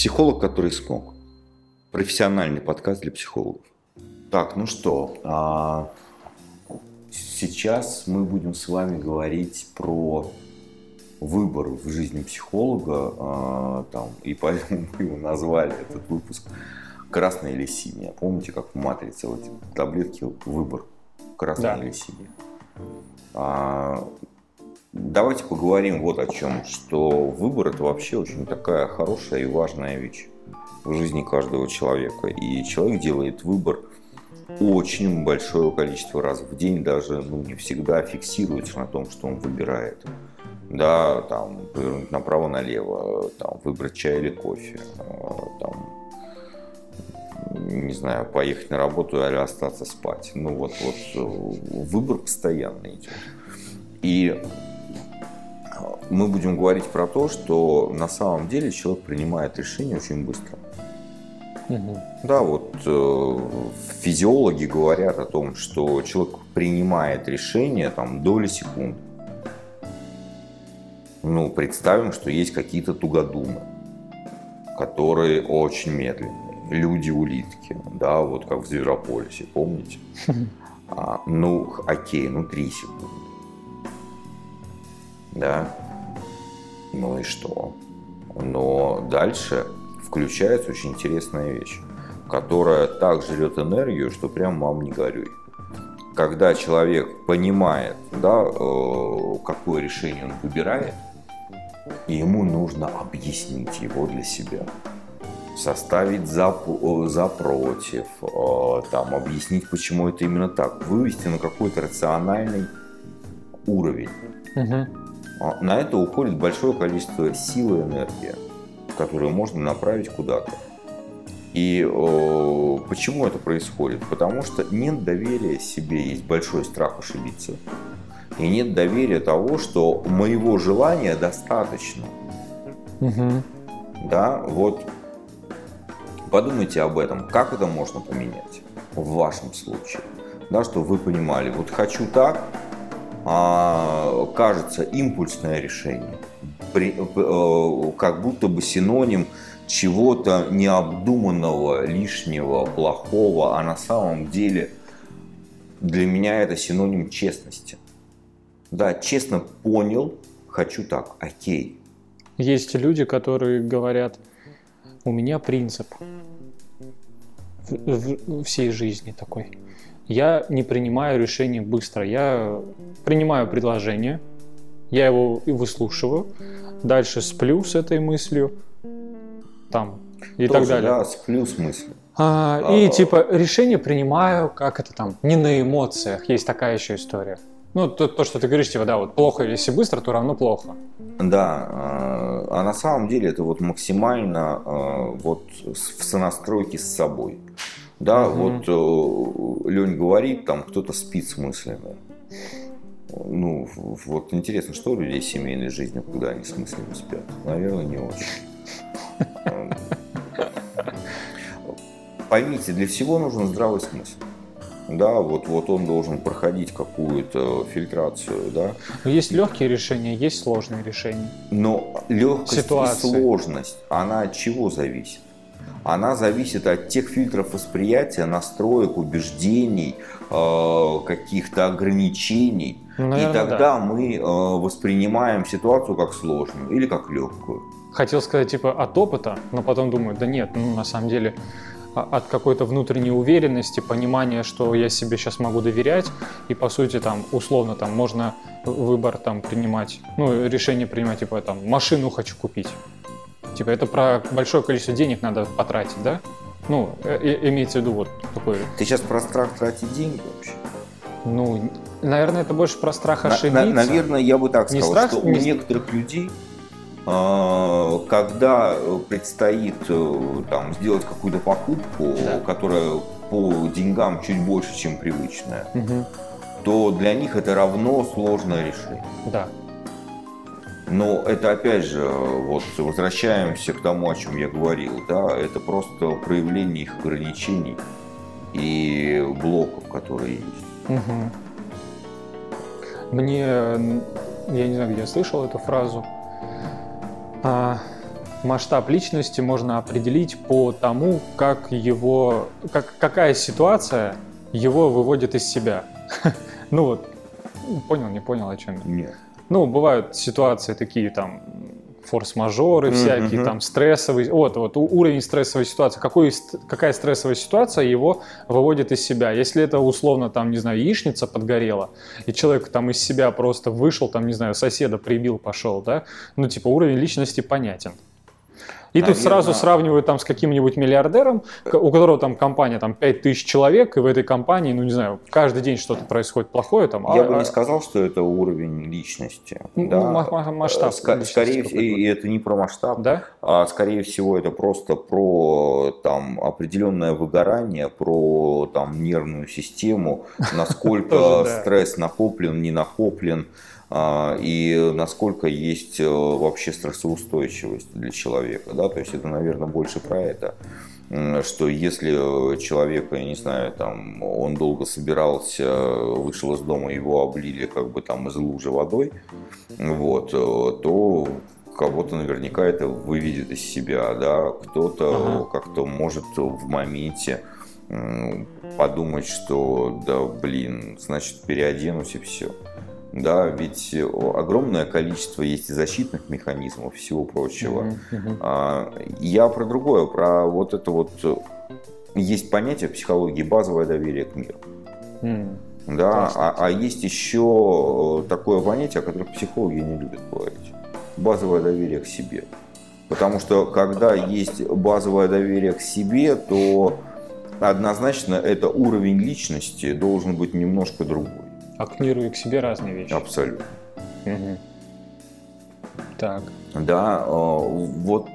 Психолог, который смог. Профессиональный подкаст для психологов. Так, ну что, а, сейчас мы будем с вами говорить про выбор в жизни психолога, а, там, и поэтому мы его назвали этот выпуск «Красное или синее». Помните, как в «Матрице» вот таблетки «Выбор» красное да. или синее. А, давайте поговорим вот о чем, что выбор это вообще очень такая хорошая и важная вещь в жизни каждого человека. И человек делает выбор очень большое количество раз в день, даже ну, не всегда фиксируется на том, что он выбирает. Да, там, повернуть направо-налево, там, выбрать чай или кофе, а, там, не знаю, поехать на работу или остаться спать. Ну вот, вот э, выбор постоянный идет. И мы будем говорить про то, что на самом деле человек принимает решение очень быстро. Угу. Да, вот э, физиологи говорят о том, что человек принимает решение там доли секунд. Ну, представим, что есть какие-то тугодумы, которые очень медленные. Люди-улитки, да, вот как в Зверополисе, помните? А, ну, окей, ну, три секунды. Да. Ну и что? Но дальше включается очень интересная вещь, которая так жрет энергию, что прям мам не горюй. Когда человек понимает, да, э, какое решение он выбирает, и ему нужно объяснить его для себя составить за, за против, э, там, объяснить, почему это именно так, вывести на какой-то рациональный уровень. Угу. На это уходит большое количество сил и энергии которую можно направить куда-то. И э, почему это происходит? Потому что нет доверия себе, есть большой страх ошибиться. И нет доверия того, что моего желания достаточно. Угу. Да, вот подумайте об этом, как это можно поменять в вашем случае. Да, что вы понимали, вот хочу так, а, кажется импульсное решение – при, э, как будто бы синоним чего-то необдуманного, лишнего, плохого, а на самом деле для меня это синоним честности. Да, честно понял, хочу так, окей. Есть люди, которые говорят, у меня принцип в, всей жизни такой. Я не принимаю решения быстро. Я принимаю предложение, я его и выслушиваю, дальше сплю с этой мыслью, там, и Тоже, так далее. Да, сплю с мыслью. А, а, и типа решение принимаю, как это там, не на эмоциях, есть такая еще история. Ну, то, то, что ты говоришь, типа, да, вот плохо, если быстро, то равно плохо. Да, а, а на самом деле это вот максимально а, вот в сонастройке с собой. Да, угу. вот э, Лень говорит, там кто-то спит с мыслями. Ну, вот интересно, что у людей с семейной жизнью, когда они смысленно спят? Наверное, не очень. Поймите, для всего нужен здравый смысл. Да, вот, вот он должен проходить какую-то фильтрацию, да. Но есть легкие решения, есть сложные решения. Но легкость Ситуации. и сложность, она от чего зависит? Она зависит от тех фильтров восприятия, настроек, убеждений, э, каких-то ограничений, ну, наверное, и тогда да. мы э, воспринимаем ситуацию как сложную или как легкую. Хотел сказать типа от опыта, но потом думаю, да нет, ну на самом деле а, от какой-то внутренней уверенности, понимания, что я себе сейчас могу доверять, и по сути там условно там можно выбор там принимать, ну решение принимать типа там машину хочу купить, типа это про большое количество денег надо потратить, да? Ну э, имеется в виду вот такой. Ты сейчас про страх тратить деньги вообще? Ну Наверное, это больше про страх ошибиться. На, наверное, я бы так сказал, страх, что не... у некоторых людей, а, когда предстоит э, там, сделать какую-то покупку, да. которая по деньгам чуть больше, чем привычная, угу. то для них это равно сложное решение. Да. Но это опять же, вот возвращаемся к тому, о чем я говорил, да, это просто проявление их ограничений и блоков, которые есть. Угу. Мне, я не знаю, где я слышал эту фразу. А, масштаб личности можно определить по тому, как его, как, какая ситуация его выводит из себя. Ну вот, понял, не понял, о чем я. Нет. Ну, бывают ситуации такие там форс-мажоры всякие, там стрессовые, вот, вот уровень стрессовой ситуации, какой, какая стрессовая ситуация его выводит из себя. Если это условно там, не знаю, яичница подгорела, и человек там из себя просто вышел, там, не знаю, соседа прибил, пошел, да, ну, типа уровень личности понятен. И Наверное. тут сразу сравнивают там с каким-нибудь миллиардером, у которого там компания там 5000 человек, и в этой компании, ну не знаю, каждый день что-то происходит плохое. Там, Я а, бы не сказал, что это уровень личности. Ну, да. масштаб. Ска- скорее всего, и это не про масштаб, да? а скорее всего это просто про там определенное выгорание, про там нервную систему, насколько стресс накоплен, не накоплен. А, и насколько есть э, вообще стрессоустойчивость для человека. Да? То есть это, наверное, больше про это что если человека, я не знаю, там, он долго собирался, вышел из дома, его облили как бы там из лужи водой, вот, э, то кого-то наверняка это выведет из себя, да, кто-то ага. как-то может в моменте подумать, что да, блин, значит, переоденусь и все. Да, ведь огромное количество есть и защитных механизмов, всего прочего. Mm-hmm. Я про другое, про вот это вот есть понятие в психологии базовое доверие к миру. Mm. Да, а, а есть еще такое понятие, о котором психологи не любят говорить. Базовое доверие к себе. Потому что когда есть базовое доверие к себе, то однозначно это уровень личности должен быть немножко другой. А к миру и к себе разные вещи. Абсолютно. Угу. Так. Да, э, вот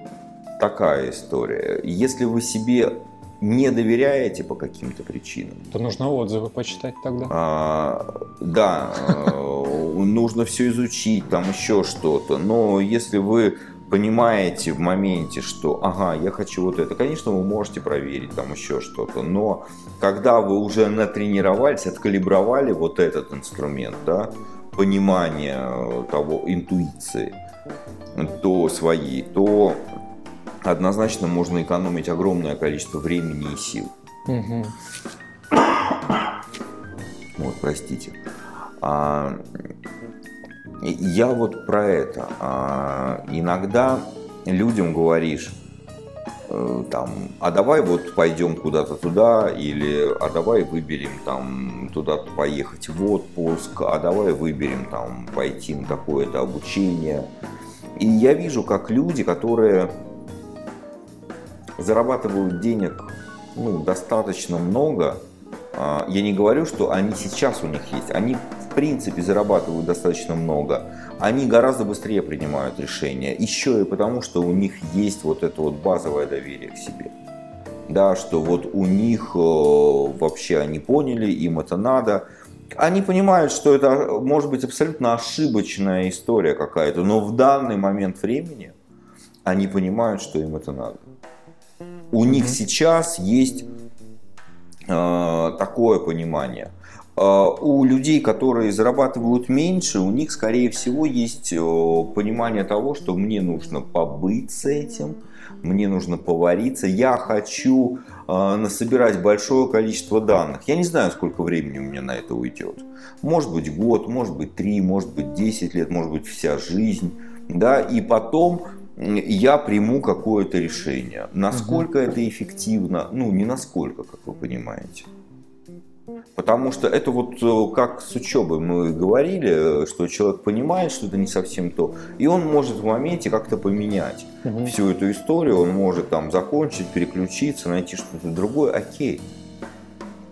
такая история. Если вы себе не доверяете по каким-то причинам. То нужно отзывы почитать тогда. А, да, э, нужно все изучить, там еще что-то. Но если вы понимаете в моменте, что ага, я хочу вот это, конечно, вы можете проверить там еще что-то, но когда вы уже натренировались, откалибровали вот этот инструмент, да, понимание того, интуиции, то своей, то однозначно можно экономить огромное количество времени и сил. Угу. Вот, простите. А, я вот про это. А, иногда людям говоришь, э, там, а давай вот пойдем куда-то туда, или а давай выберем там туда-то поехать в отпуск, а давай выберем там пойти на какое-то обучение. И я вижу, как люди, которые зарабатывают денег ну, достаточно много, я не говорю, что они сейчас у них есть, они принципе зарабатывают достаточно много, они гораздо быстрее принимают решения. Еще и потому, что у них есть вот это вот базовое доверие к себе. Да, что вот у них э, вообще они поняли, им это надо. Они понимают, что это может быть абсолютно ошибочная история какая-то, но в данный момент времени они понимают, что им это надо. У них сейчас есть такое понимание – а, у людей, которые зарабатывают меньше, у них, скорее всего, есть э, понимание того, что мне нужно побыть с этим, мне нужно повариться, я хочу э, насобирать большое количество данных. Я не знаю, сколько времени у меня на это уйдет. Может быть год, может быть три, может быть десять лет, может быть вся жизнь. Да? И потом я приму какое-то решение. Насколько угу. это эффективно? Ну, не насколько, как вы понимаете. Потому что это вот э, как с учебой мы говорили, э, что человек понимает, что это не совсем то, и он может в моменте как-то поменять угу. всю эту историю, он может там закончить, переключиться, найти что-то другое, окей.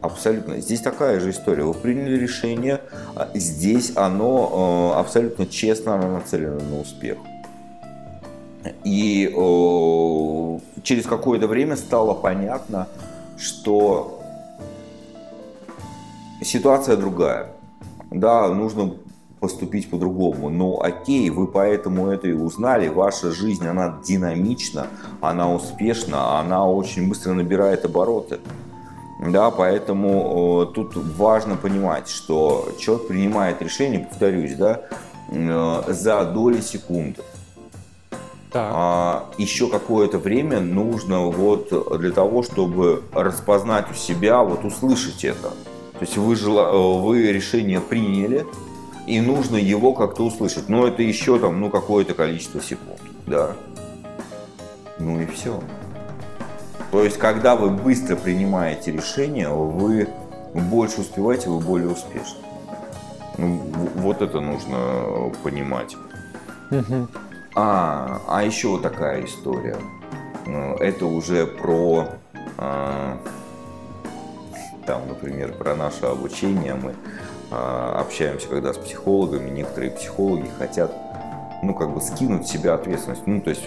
Абсолютно. Здесь такая же история. Вы приняли решение, а здесь оно э, абсолютно честно, оно нацелено на успех. И через какое-то время стало понятно, что ситуация другая. Да, нужно поступить по-другому. Но окей, вы поэтому это и узнали. Ваша жизнь, она динамична, она успешна, она очень быстро набирает обороты. Да, поэтому э, тут важно понимать, что человек принимает решение, повторюсь, да, э, за доли секунды. А, еще какое-то время нужно вот для того, чтобы распознать у себя, вот услышать это. То есть вы, жела... вы решение приняли, и нужно его как-то услышать. Но это еще там, ну, какое-то количество секунд, да. Ну и все. То есть, когда вы быстро принимаете решение, вы больше успеваете, вы более успешны. Ну, вот это нужно понимать. Угу. А, а еще вот такая история. Ну, это уже про, а, там, например, про наше обучение. Мы а, общаемся когда с психологами, некоторые психологи хотят ну, как бы скинуть себя ответственность. Ну, то есть,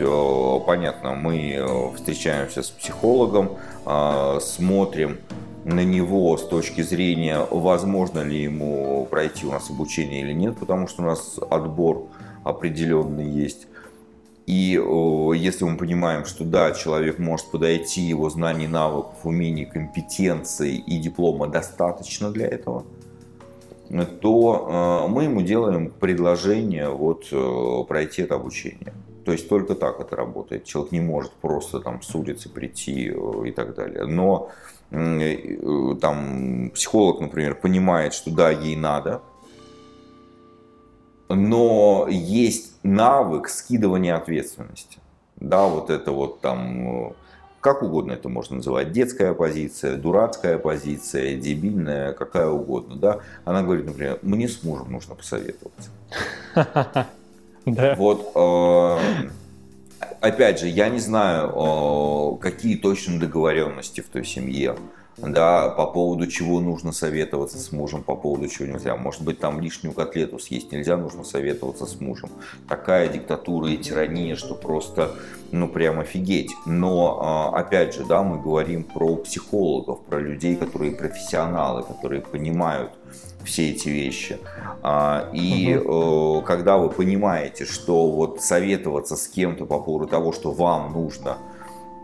понятно, мы встречаемся с психологом, а, смотрим на него с точки зрения, возможно ли ему пройти у нас обучение или нет, потому что у нас отбор определенный есть. И если мы понимаем, что да, человек может подойти, его знаний, навыков, умений, компетенций и диплома достаточно для этого, то э, мы ему делаем предложение вот э, пройти это обучение. То есть только так это работает. Человек не может просто там с улицы прийти э, и так далее. Но там психолог, например, понимает, что да, ей надо, но есть навык скидывания ответственности. Да, вот это вот там, как угодно это можно называть, детская позиция, дурацкая позиция, дебильная, какая угодно, да. Она говорит, например, мне с мужем нужно посоветоваться. Вот, э, опять же, я не знаю, э, какие точно договоренности в той семье да, по поводу чего нужно советоваться с мужем, по поводу чего нельзя. Может быть, там лишнюю котлету съесть нельзя, нужно советоваться с мужем. Такая диктатура и тирания, что просто, ну, прям офигеть. Но, а, опять же, да, мы говорим про психологов, про людей, которые профессионалы, которые понимают все эти вещи. А, и угу. когда вы понимаете, что вот советоваться с кем-то по поводу того, что вам нужно –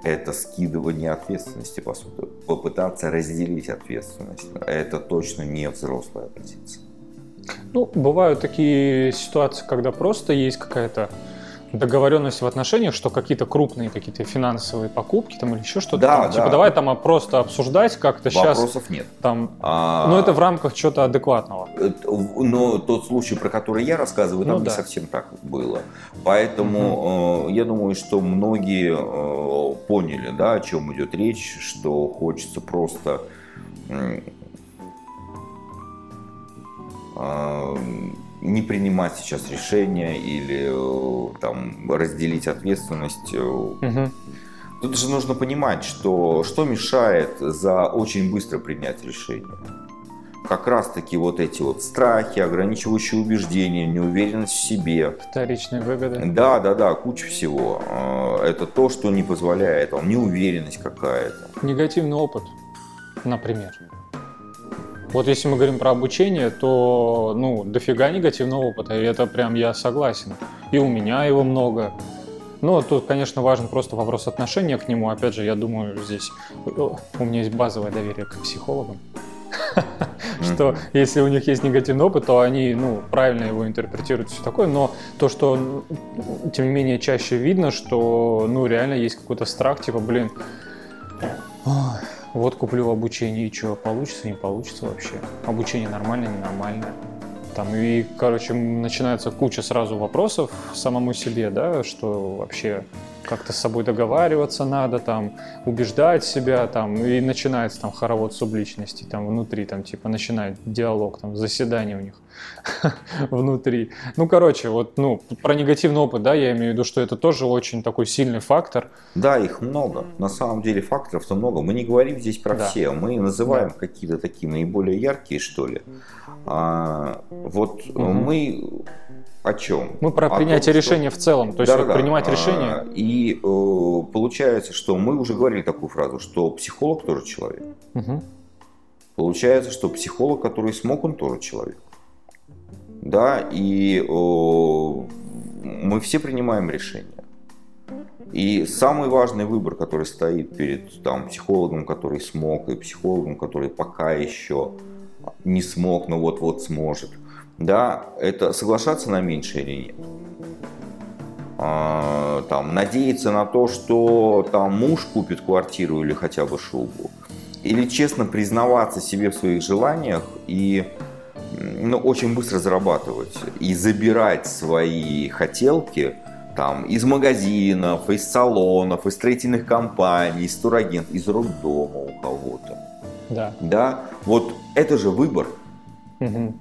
это скидывание ответственности, по сути. Попытаться разделить ответственность. Это точно не взрослая позиция. Ну, бывают такие ситуации, когда просто есть какая-то договоренность в отношениях, что какие-то крупные какие-то финансовые покупки там или еще что-то. Да, там, типа, да. Типа давай там просто обсуждать как-то сейчас. Вопросов нет. Там, а... Но это в рамках чего-то адекватного. Но тот случай, про который я рассказываю, там ну, не да. совсем так было. Поэтому угу. я думаю, что многие э, поняли, да, о чем идет речь, что хочется просто не принимать сейчас решения или э, там разделить ответственность. Угу. Тут же нужно понимать, что что мешает за очень быстро принять решение. Как раз таки вот эти вот страхи, ограничивающие убеждения, неуверенность в себе. Вторичные выгоды. Да, да, да, куча всего. Э, это то, что не позволяет вам, неуверенность какая-то. Негативный опыт, например. Вот если мы говорим про обучение, то, ну, дофига негативного опыта, и это прям я согласен. И у меня его много. Но тут, конечно, важен просто вопрос отношения к нему. Опять же, я думаю, здесь у меня есть базовое доверие к психологам. Что если у них есть негативный опыт, то они, ну, правильно его интерпретируют, все такое. Но то, что, тем не менее, чаще видно, что, ну, реально есть какой-то страх, типа, блин, вот куплю обучение, и что, получится, не получится вообще? Обучение нормальное, ненормальное? Там, и, короче, начинается куча сразу вопросов самому себе, да, что вообще как-то с собой договариваться надо, там, убеждать себя, там, и начинается там хоровод субличности, там, внутри, там, типа, начинает диалог, там, заседание у них внутри. Ну, короче, вот, ну, про негативный опыт, да, я имею в виду, что это тоже очень такой сильный фактор. Да, их много. На самом деле факторов-то много. Мы не говорим здесь про да. все, мы называем да. какие-то такие наиболее яркие, что ли. А, вот угу. мы о чем? Мы про принятие том, решения что... в целом, то есть да, вот принимать а, решение. И э, получается, что мы уже говорили такую фразу, что психолог тоже человек. Угу. Получается, что психолог, который смог, он тоже человек. Да, и э, мы все принимаем решения. И самый важный выбор, который стоит перед там, психологом, который смог, и психологом, который пока еще не смог, но вот-вот сможет да, это соглашаться на меньшее или нет. А, там, надеяться на то, что там муж купит квартиру или хотя бы шубу, или честно признаваться себе в своих желаниях и ну, очень быстро зарабатывать и забирать свои хотелки там, из магазинов, из салонов, из строительных компаний, из турагентов, из роддома у кого-то. Да. Да, вот это же выбор. Мгм.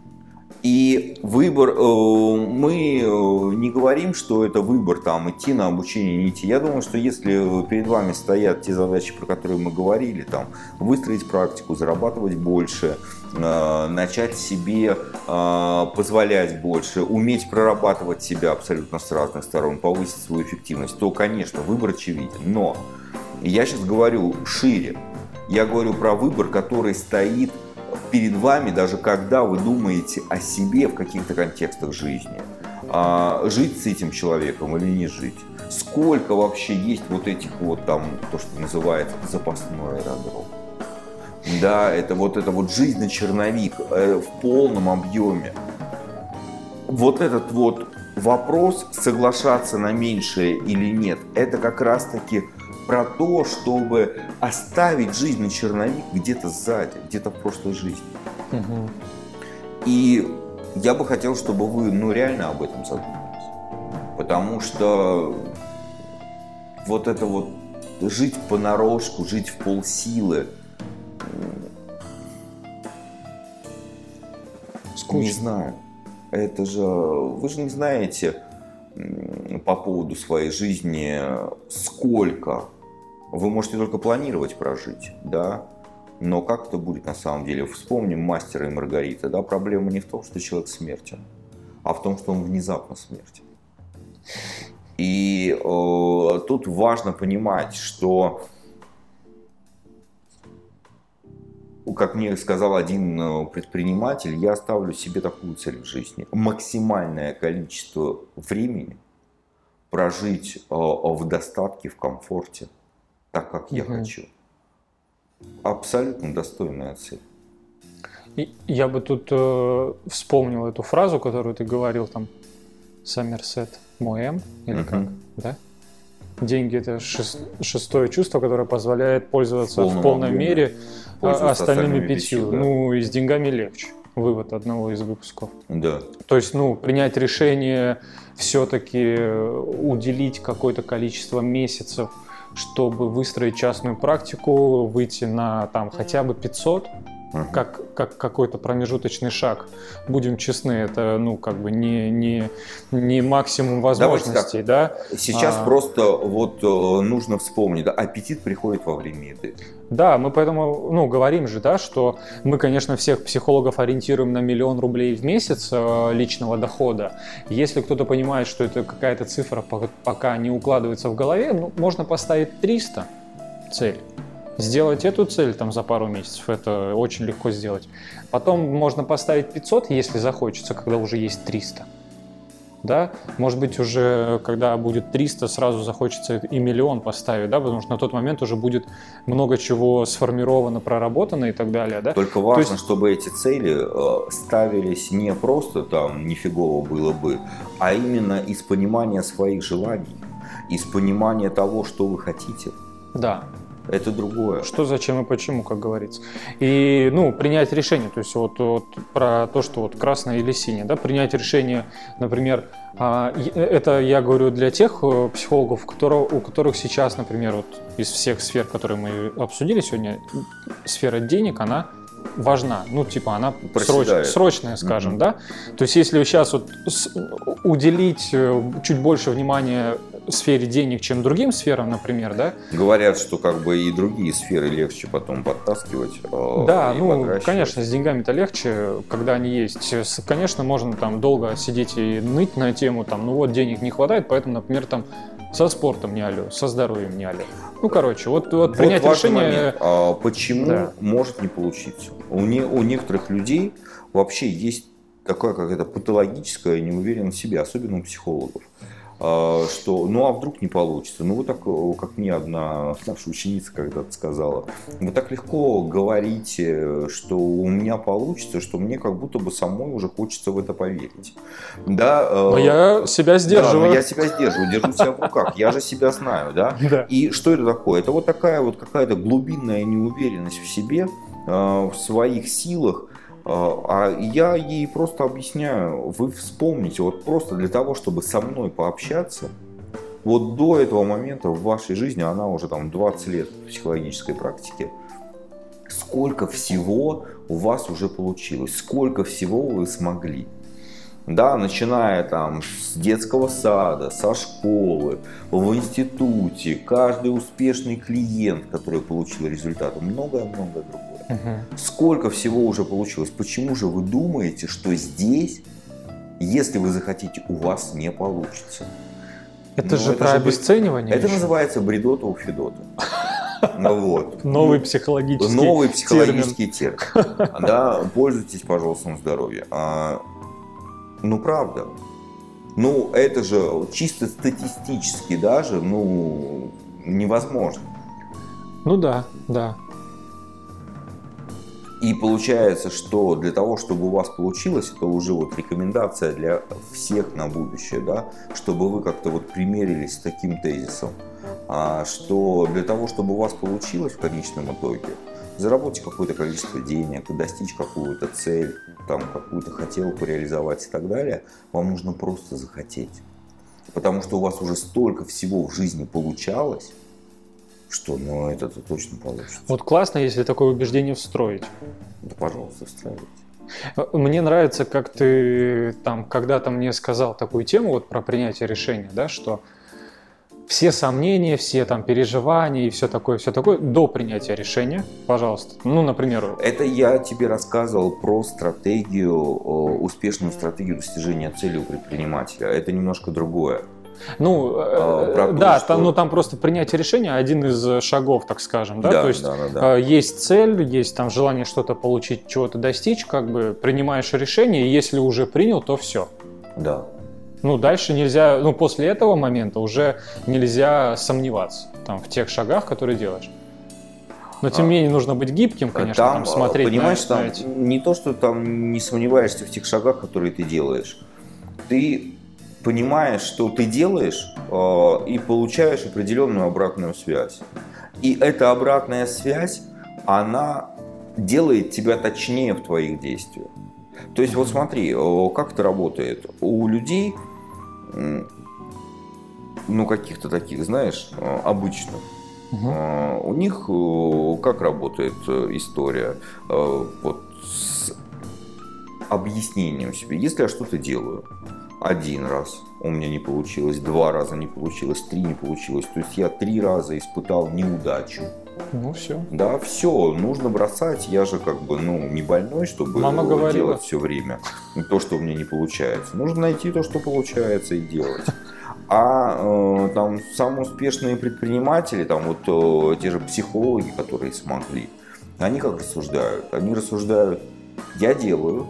И выбор, э, мы э, не говорим, что это выбор там идти на обучение, не идти. Я думаю, что если перед вами стоят те задачи, про которые мы говорили, там выстроить практику, зарабатывать больше, э, начать себе э, позволять больше, уметь прорабатывать себя абсолютно с разных сторон, повысить свою эффективность, то, конечно, выбор очевиден. Но я сейчас говорю шире. Я говорю про выбор, который стоит перед вами, даже когда вы думаете о себе в каких-то контекстах жизни. А, жить с этим человеком или не жить. Сколько вообще есть вот этих вот там, то, что называется запасной аэродром. Да, это вот это вот жизнь на черновик э, в полном объеме. Вот этот вот вопрос, соглашаться на меньшее или нет, это как раз-таки про то, чтобы оставить жизнь на черновик где-то сзади, где-то в прошлой жизни. Мгм. И я бы хотел, чтобы вы ну, реально об этом задумались. Потому что вот это вот жить понарошку, жить в полсилы, не Скучно. знаю. Это же, вы же не знаете по поводу своей жизни, сколько. Вы можете только планировать прожить, да. Но как это будет на самом деле? Вспомним мастера и Маргарита, да. Проблема не в том, что человек смертен, а в том, что он внезапно смертен. И э, тут важно понимать, что как мне сказал один э, предприниматель, я ставлю себе такую цель в жизни. Максимальное количество времени прожить э, в достатке, в комфорте, так, как я Мгм. хочу. Абсолютно достойная цель. И я бы тут э, вспомнил эту фразу, которую ты говорил там, Сомерсет Моэм, или Мгм. как, да? Деньги это шес- шестое чувство, которое позволяет пользоваться В в, полном полной объеме. мере а, Пользоваться остальными остальными пятью. пятью, да. Ну и с деньгами легче. Вывод одного из выпусков. Да. То есть, ну, принять решение все-таки уделить какое-то количество месяцев, чтобы выстроить частную практику, выйти на там хотя бы 500, Мгм. как, как какой-то промежуточный шаг. Будем честны, это, ну, как бы не, не, не максимум возможностей, да? Сейчас А. просто вот э, нужно вспомнить, да, аппетит приходит во время еды. Да, мы поэтому, ну, говорим же, да, что мы, конечно, всех психологов ориентируем на миллион рублей в месяц э, личного дохода. Если кто-то понимает, что это какая-то цифра по- пока не укладывается в голове, ну, можно поставить 300 цель. Сделать эту цель там за пару месяцев, это очень легко сделать. Потом можно поставить 500, если захочется, когда уже есть 300. Да, может быть, уже когда будет 300, сразу захочется и миллион поставить, да, потому что на тот момент уже будет много чего сформировано, проработано и так далее, да. Только важно, есть- чтобы эти цели э, ставились не просто там нифигово было бы, а именно из понимания своих желаний, из понимания того, что вы хотите. Да, Это другое. что, зачем и почему, как говорится. И, ну, принять решение, то есть вот, вот про то, что вот красное или синее, да, принять решение, например, а, и- это я говорю для тех э, психологов, у которых сейчас, например, вот из всех сфер, которые мы обсудили сегодня, сфера денег, она важна, ну, типа, она сроч- Проседает. срочная, скажем, Мгм. да. То есть, если сейчас вот уделить э, чуть больше внимания сфере денег, чем другим сферам, например, да, Говорят, что как бы и другие сферы легче потом подтаскивать. э, Да, ну, конечно, с деньгами-то легче, когда они есть. Конечно, можно там долго сидеть и ныть на тему, там, ну вот денег не хватает, поэтому, например, там со спортом не алё, со здоровьем не алё. Ну, короче, вот, вот, Вот принять решение... момент. А почему Да. может не получиться? У, не- у некоторых людей вообще есть такая какая-то патологическая неуверенность в себе, особенно у психологов. А, что ну а вдруг не получится. Ну вот так, как мне одна наша ученица когда-то сказала, вы так легко говорите, что у меня получится, что мне как будто бы самой уже хочется в это поверить. Да, э, но я себя сдерживаю. Да, но я себя сдерживаю, держу себя в руках, я же себя знаю, да? да. И что это такое? Это вот такая вот какая-то глубинная неуверенность в себе, э, в своих силах, а, а я ей просто объясняю, вы вспомните, вот просто для того, чтобы со мной пообщаться, вот до этого момента в вашей жизни, она уже там 20 лет в психологической практике, сколько всего у вас уже получилось, сколько всего вы смогли да, начиная там с детского сада, со школы, в институте, каждый успешный клиент, который получил результаты, многое-многое другое. Угу. Сколько всего уже получилось? Почему же вы думаете, что здесь, если вы захотите, у вас не получится? Это ну, же это про же, обесценивание. Это еще. называется бредота у Федота. Ну, вот. Новый психологический Новый психологический термин. термин. Да, пользуйтесь, пожалуйста, на здоровье. А, ну, правда. Ну, это же чисто статистически даже, ну, невозможно. Ну да, да. И получается, что для того, чтобы у вас получилось, это уже вот рекомендация для всех на будущее, да, чтобы вы как-то вот примерились с таким тезисом, а, что для того, чтобы у вас получилось в конечном итоге, заработать какое-то количество денег, достичь какую-то цель, там какую-то хотелку реализовать и так далее, вам нужно просто захотеть. Потому что у вас уже столько всего в жизни получалось, что ну это-то точно получится. Вот классно, если такое убеждение встроить. Да, пожалуйста, встраивайте. Мне нравится, как ты там когда-то мне сказал такую тему вот про принятие решения, да, что все сомнения, все там переживания и все такое, все такое до принятия решения, пожалуйста. Ну, например. Это я тебе рассказывал про стратегию, успешную стратегию достижения цели у предпринимателя. Это немножко другое. Ну, а, про да, что... там, ну, там просто принятие решения один из шагов, так скажем, да, да то есть да, да, да. есть цель, есть там желание что-то получить, чего-то достичь, как бы принимаешь решение, и если уже принял, то все. Да. Ну, дальше нельзя, ну, после этого момента уже нельзя сомневаться там, в тех шагах, которые делаешь. Но тем не менее нужно быть гибким, конечно, там, там смотреть. Понимаешь, на, там не то, что там не сомневаешься в тех шагах, которые ты делаешь. Ты понимаешь, что ты делаешь, э, и получаешь определенную обратную связь. И эта обратная связь, она делает тебя точнее в твоих действиях. То есть вот смотри, э, как это работает. У людей ну, каких-то таких, знаешь, э, обычных. Угу. У них как работает история? Вот с объяснением себе. Если я что-то делаю один раз, у меня не получилось, два раза не получилось, три не получилось, то есть я три раза испытал неудачу. Ну все. Да, все, нужно бросать. Я же как бы, ну, не больной, чтобы Мама говорила. делать все время то, что у меня не получается. Нужно найти то, что получается, и делать. А э, там самые успешные предприниматели, там вот э, те же психологи, которые смогли, они как рассуждают? Они рассуждают, я делаю,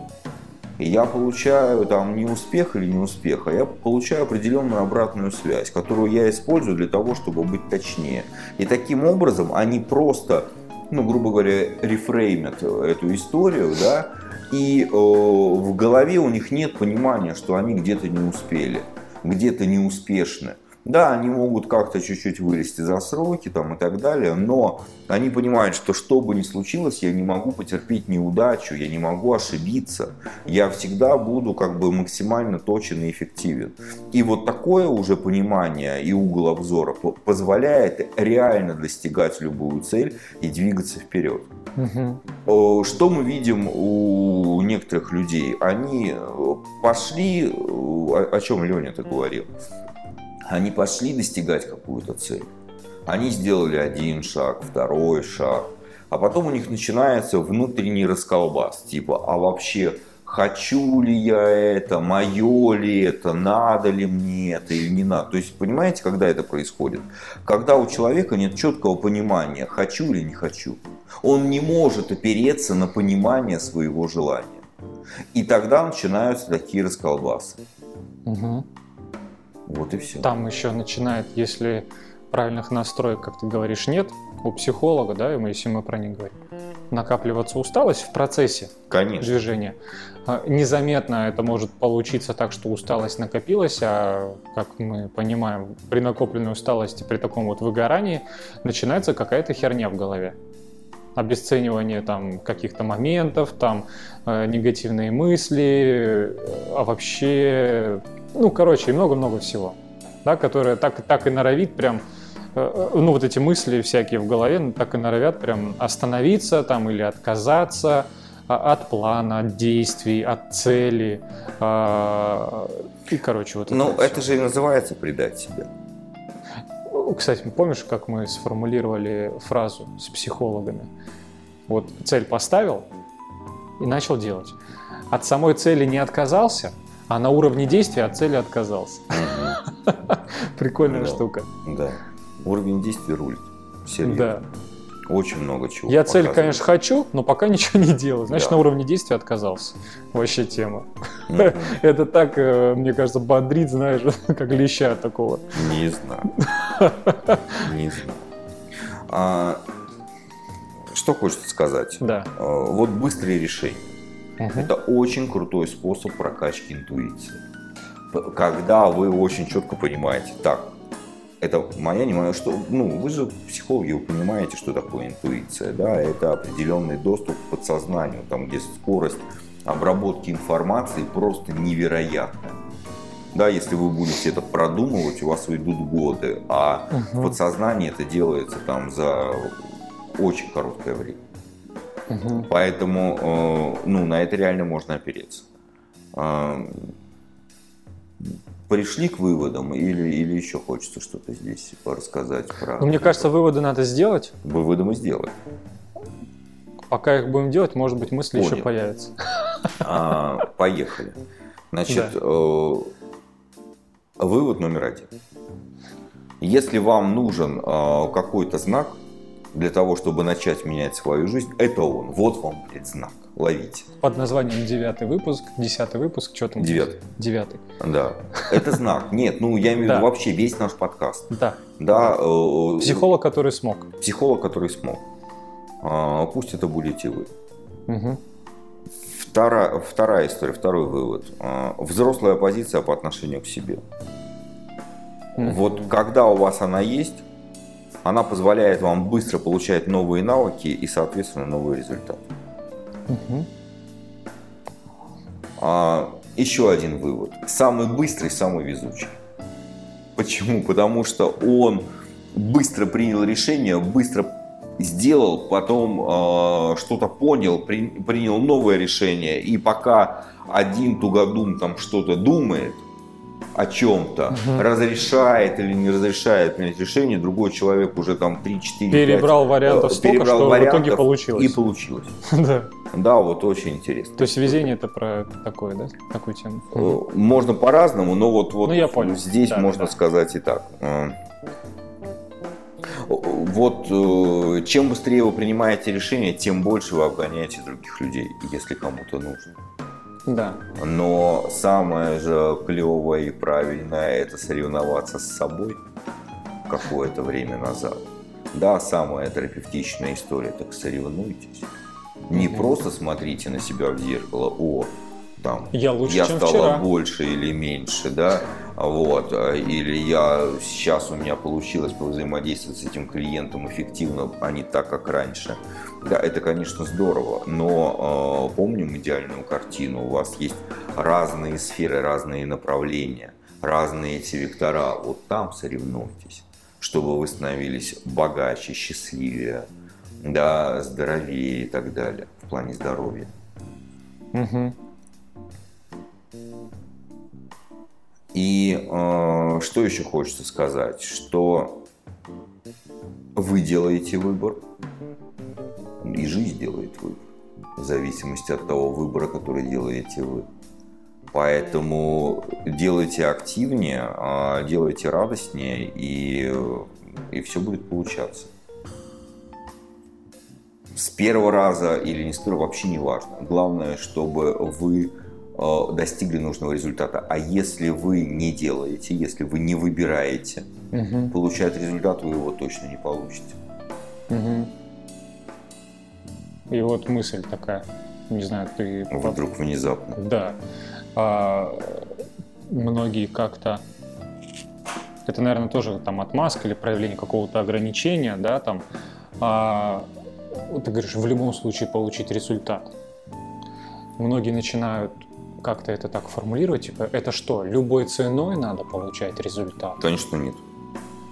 я получаю там не успех или не успех, а я получаю определенную обратную связь, которую я использую для того, чтобы быть точнее. И таким образом они просто, ну, грубо говоря, рефреймят эту историю, да, и э, в голове у них нет понимания, что они где-то не успели, где-то не успешны. Да, они могут как-то чуть-чуть вылезти за сроки там, и так далее, но они понимают, что что бы ни случилось, я не могу потерпеть неудачу, я не могу ошибиться. Я всегда буду как бы максимально точен и эффективен. И вот такое уже понимание и угол обзора позволяет реально достигать любую цель и двигаться вперед. Угу. Что мы видим у некоторых людей? Они пошли, о чем Леня ты говорил, они пошли достигать какую-то цель. Они сделали один шаг, второй шаг, а потом у них начинается внутренний расколбас, типа, а вообще хочу ли я это, мое ли это, надо ли мне это или не надо. То есть, понимаете, когда это происходит? Когда у человека нет четкого понимания, хочу или не хочу. Он не может опереться на понимание своего желания. И тогда начинаются такие расколбасы. Угу. Вот и все. Там еще начинает, если правильных настроек, как ты говоришь, нет у психолога, да, если мы про них говорим, накапливаться усталость в процессе Конечно. движения. А, Незаметно это может получиться так, что усталость накопилась, а как мы понимаем, при накопленной усталости, при таком вот выгорании начинается какая-то херня в голове. Обесценивание там каких-то моментов, там э, негативные мысли, э, а вообще, ну, короче, и много-много всего, да, которое так, так и норовит прям э, э, ну, вот эти мысли всякие в голове ну, так и норовят прям остановиться там или отказаться а, от плана, от действий, от цели. а, И, короче, вот Ну, вот это же и называется предать себя. Кстати, помнишь, как мы сформулировали фразу с психологами? Вот цель поставил и начал делать. От самой цели не отказался, а на уровне действия от цели отказался. Прикольная Да. штука. Да. Уровень действий рулит. Серьезно. Да. Очень много чего. Я цель, конечно, хочу, но пока ничего не делаю. Значит, Да. на уровне действия отказался. Вообще тема. Это так, э, мне кажется, бодрит, знаешь, как леща такого. Не знаю. Не знаю. А, Что хочется сказать? Да. А, Вот быстрые решения. Мгм. Это очень крутой способ прокачки интуиции. Когда вы очень четко понимаете, так, это моя, не моя, что, ну, вы же психологи, вы понимаете, что такое интуиция, да, это определенный доступ к подсознанию, там, где скорость обработки информации просто невероятная. Да, если вы будете это продумывать, у вас уйдут годы, а в Мгм. подсознании это делается там за очень короткое время. Мгм. Поэтому, э, ну, на это реально можно опереться. А, Пришли к выводам или, или еще хочется что-то здесь рассказать про... Ну, мне кажется, выводы надо сделать. Выводы мы сделали. Пока их будем делать, может быть, мысли еще Понял. появятся. А, Поехали. Значит, э, вывод номер один. Если вам нужен э, какой-то знак для того, чтобы начать менять свою жизнь, это он. Вот вам, блядь, знак. Ловите. Под названием девятый выпуск, десятый выпуск, что там? Девятый. Девятый. Да. Это знак. Нет, ну я имею в виду вообще весь наш подкаст. Да. Да, э, Психолог, который смог. психолог, который смог. А, Пусть это будете вы. Мгм. Вторая, вторая история, второй вывод. А, Взрослая позиция по отношению к себе. Вот когда у вас она есть, она позволяет вам быстро получать новые навыки и, соответственно, новые результаты. Мгм. А, еще один вывод. Самый быстрый, самый везучий. Почему? Потому что он быстро принял решение, быстро сделал, потом э, что-то понял, при- принял новое решение. И пока один тугодум там что-то думает о чем-то, Мгм. разрешает или не разрешает принять решение, другой человек уже там 3-4 Перебрал вариантов столько, перебрал что в вариантов, итоге получилось. И получилось. Да. Да, вот очень интересно. То есть везение это про такое, да? Такую тему. Э, Можно по-разному, но вот, вот Ну, я понял. здесь Да, можно да. сказать и так. Э, Вот э, чем быстрее вы принимаете решение, тем больше вы обгоняете других людей, если кому-то нужно. Да. Но самое же клевое и правильное это соревноваться с собой какое-то время назад. Да, самая терапевтичная история, так соревнуйтесь. Не просто смотрите на себя в зеркало, о, там, Я лучше, я чем стала вчера. больше или меньше, да, вот, а, или я сейчас у меня получилось повзаимодействовать с этим клиентом эффективно, а не так, как раньше. Да, это, конечно, здорово, но э, помним идеальную картину, у вас есть разные сферы, разные направления, разные эти вектора, вот там соревнуйтесь, чтобы вы становились богаче, счастливее, да, здоровее и так далее в плане здоровья. Мгм. И э, что еще хочется сказать, что вы делаете выбор, и жизнь делает выбор, в зависимости от того выбора, который делаете вы. Поэтому делайте активнее, а, делайте радостнее, и, и все будет получаться. С первого раза или не с первого вообще не важно. Главное, чтобы вы достигли нужного результата. А если вы не делаете, если вы не выбираете угу. получать результат, вы его точно не получите. Угу. И вот мысль такая, не знаю, ты... Вдруг внезапно. Да. А, многие как-то это, наверное, тоже там отмазка или проявление какого-то ограничения, да, там, а, ты говоришь, в любом случае получить результат. Многие начинают как-то это так формулировать, типа, это что, любой ценой надо получать результат? Конечно, нет.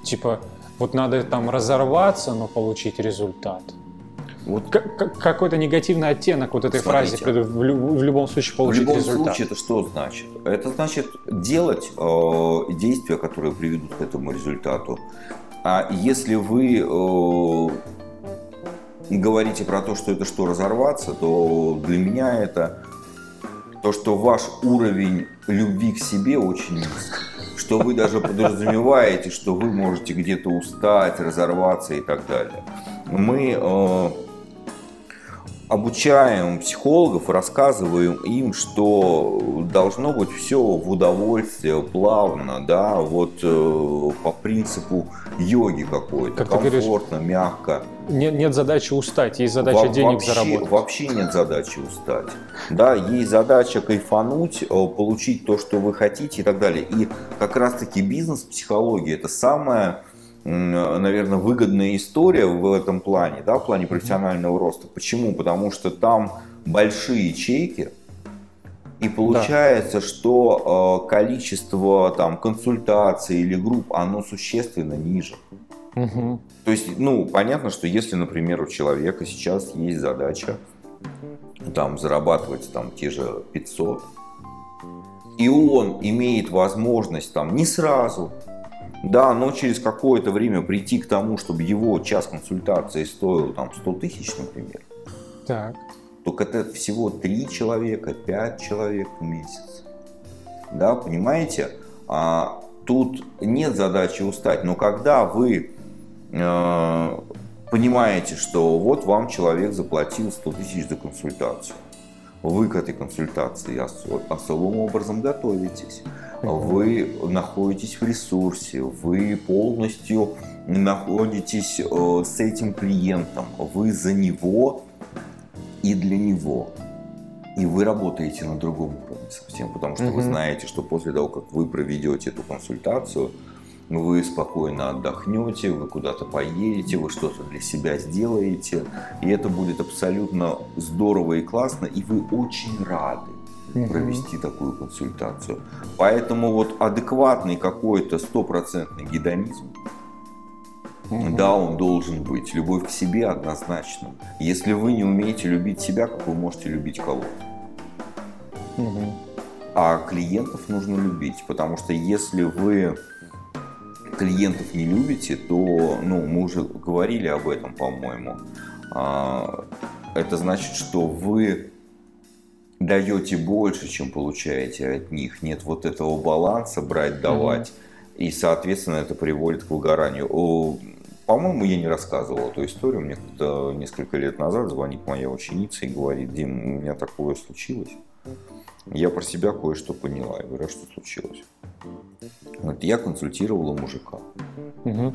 Типа, вот надо там разорваться, но получить результат. Вот какой-то негативный оттенок вот этой Смотрите, фразе в, в любом случае получить результат. В любом результат. случае это что значит? Это значит делать э, действия, которые приведут к этому результату. А если вы э, говорите про то, что это что разорваться, то для меня это то, что ваш уровень любви к себе очень низкий что вы даже подразумеваете, что вы можете где-то устать, разорваться и так далее. Мы э, обучаем психологов, рассказываем им, что должно быть все в удовольствие, плавно, да, вот э, по принципу йоги какой-то, как комфортно, говоришь, мягко. Нет, нет задачи устать, есть задача Во- денег вообще, заработать. Вообще нет задачи устать. Да, есть задача кайфануть, э, получить то, что вы хотите и так далее. И как раз-таки бизнес-психология это самое наверное, выгодная история в этом плане, да, в плане профессионального роста. Почему? Потому что там большие ячейки, и получается, да. что э, количество там консультаций или групп, оно существенно ниже. Угу. То есть, ну, понятно, что если, например, у человека сейчас есть задача там зарабатывать там те же 500, и он имеет возможность там не сразу, да, но через какое-то время прийти к тому, чтобы его час консультации стоил там 100 тысяч, например. Так. Только это всего 3 человека, 5 человек в месяц. Да, понимаете? А, тут нет задачи устать. Но когда вы э, понимаете, что вот вам человек заплатил 100 тысяч за консультацию, вы к этой консультации особым образом готовитесь вы находитесь в ресурсе, вы полностью находитесь э, с этим клиентом, вы за него и для него. И вы работаете на другом уровне совсем, потому что mm-hmm. вы знаете, что после того, как вы проведете эту консультацию, вы спокойно отдохнете, вы куда-то поедете, вы что-то для себя сделаете, и это будет абсолютно здорово и классно, и вы очень рады провести такую консультацию. Поэтому вот адекватный какой-то стопроцентный гедонизм, угу. да, он должен быть. Любовь к себе однозначно. Если вы не умеете любить себя, как вы можете любить кого-то? Угу. А клиентов нужно любить, потому что если вы клиентов не любите, то, ну, мы уже говорили об этом, по-моему, а, это значит, что вы даете больше, чем получаете от них. Нет вот этого баланса брать, давать. Mm-hmm. И, соответственно, это приводит к выгоранию. По-моему, я не рассказывал эту историю. Мне кто-то несколько лет назад звонит моя ученица и говорит, Дим, у меня такое случилось. Я про себя кое-что поняла. Я говорю, а что случилось? Говорит, я консультировала мужика угу.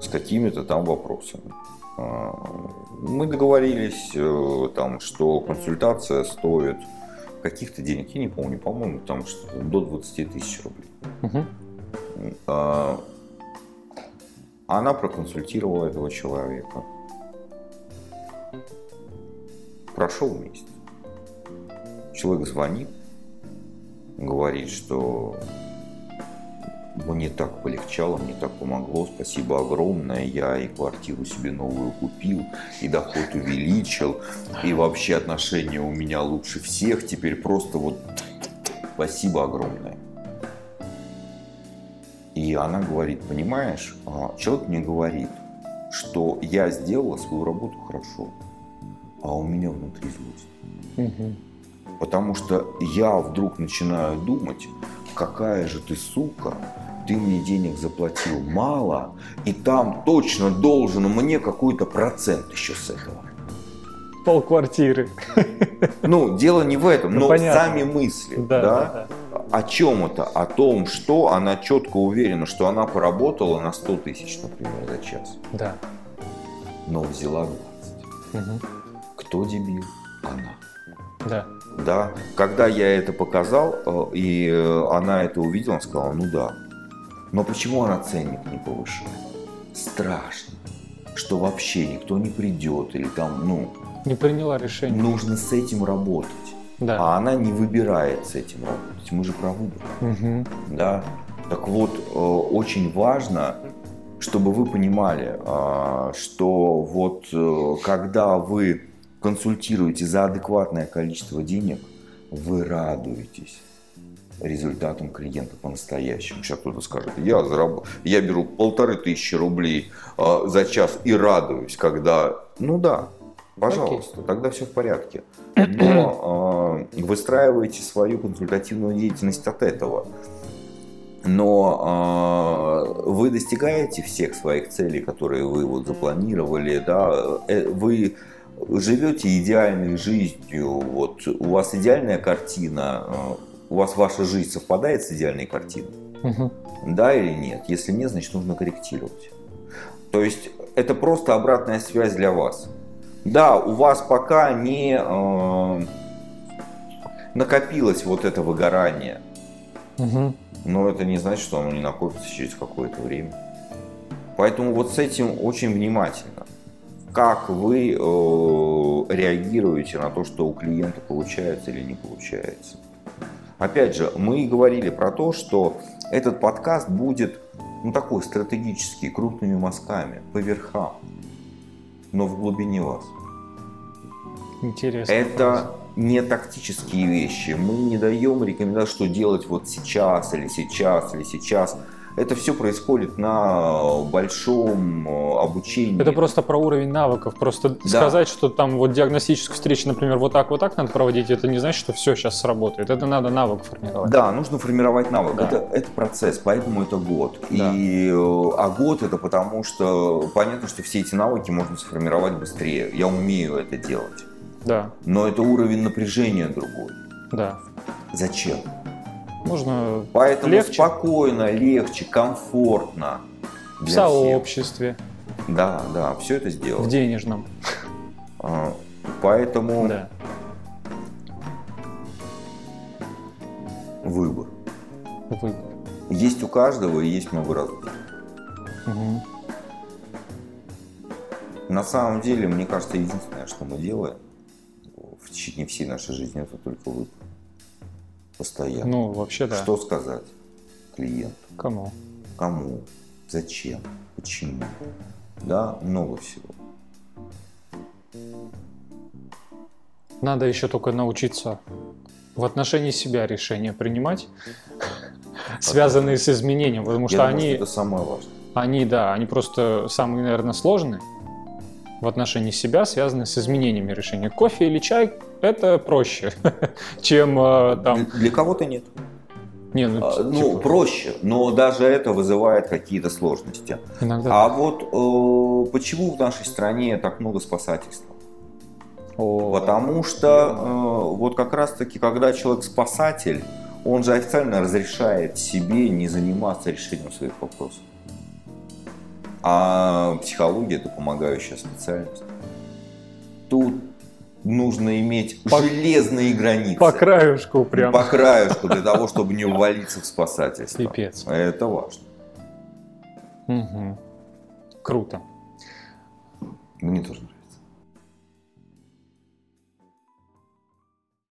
с какими-то там вопросами. А, мы договорились, э, там, что консультация стоит каких-то денег, я не помню, по-моему, там что до 20 тысяч рублей. Угу. А, она проконсультировала этого человека. Прошел месяц. Человек звонит, говорит, что мне так полегчало, мне так помогло, спасибо огромное. Я и квартиру себе новую купил, и доход увеличил, и вообще отношения у меня лучше всех. Теперь просто вот спасибо огромное. И она говорит, понимаешь, а, человек мне говорит, что я сделала свою работу хорошо, а у меня внутри злость. Угу. Потому что я вдруг начинаю думать, какая же ты сука, ты мне денег заплатил мало, и там точно должен мне какой-то процент еще с этого. Полквартиры. Ну, дело не в этом, Ну, но понятно. сами мысли, Да, да, да, о чем это? О том, что она четко уверена, что она поработала на 100 тысяч, например, за час, да. но взяла 20. Мгм. Кто дебил? Она. Да. Да, когда я это показал, э, и э, она это увидела, она сказала, ну да. Но почему она ценник не повышает? Страшно, что вообще никто не придет, или там, ну, Не приняла решение. нужно с этим работать. Да. А она не выбирает с этим работать. Мы же про выбор. Мгм. Да. Так вот, э, очень важно, чтобы вы понимали, а, что вот э, когда вы консультируете за адекватное количество денег, вы радуетесь результатом клиента по-настоящему. Сейчас кто-то скажет, я, зараб... я беру полторы тысячи рублей а, за час и радуюсь, когда... Ну да, пожалуйста, тогда все в порядке. Но а, выстраивайте свою консультативную деятельность от этого. Но а, вы достигаете всех своих целей, которые вы вот запланировали, да, э, вы живете идеальной жизнью, вот у вас идеальная картина, э, у вас ваша жизнь совпадает с идеальной картиной, Мгм. да или нет? Если нет, значит нужно корректировать. То есть это просто обратная связь для вас. Да, у вас пока не э, накопилось вот это выгорание, Мгм. но это не значит, что оно не накопится через какое-то время. Поэтому вот с этим очень внимательно. Как вы э, реагируете на то, что у клиента получается или не получается. Опять же, мы и говорили про то, что этот подкаст будет ну, такой стратегический, крупными мазками, по верхам, но в глубине вас. Интересно. Это не тактические вещи. Мы не даем рекомендаций, что делать вот сейчас или сейчас или сейчас. Это все происходит на большом э, обучении. Это просто про уровень навыков. Просто сказать, что там вот диагностическую встречу, например, вот так, вот так надо проводить, это не значит, что все сейчас сработает. Это надо навык формировать. Да, нужно формировать навык. Да. Это, это процесс, поэтому это год. Да. И, э, а год это потому, что понятно, что все эти навыки можно сформировать быстрее. Я умею это делать. Да, Но это уровень напряжения другой. да. Зачем? Можно Поэтому Легче. спокойно, легче, комфортно. в сообществе, всех. Да, да, все это в сделать. денежном. А, Поэтому Да. выбор. Выбор. Есть у каждого и есть много разных. Мгм. На самом деле, мне кажется, единственное, что мы делаем в течение всей нашей жизни, это только выбор. Постоянно. Ну, вообще, да. Что сказать клиенту? Кому? Кому? Зачем? Почему? Да, много всего. Надо еще только научиться в отношении себя решения принимать, связанные с изменением, потому что думаю, они, что это самое важное. они, да, они просто самые, наверное, сложные в отношении себя, связанные с изменениями решения. Кофе или чай – это проще, чем э, там... Для, кого-то нет. Не, ну, А, т- Ну, типа, проще, но даже это вызывает какие-то сложности. иногда... А вот э, почему в нашей стране так много спасательства? О, Потому что э, вот как раз-таки, когда человек спасатель, он же официально разрешает себе не заниматься решением своих вопросов. А психология это помогающая специальность. Тут нужно иметь По- железные границы. По краюшку прям. По краешку для того, чтобы не ввалиться в спасательство. Пипец. Это важно. Круто. Мне тоже.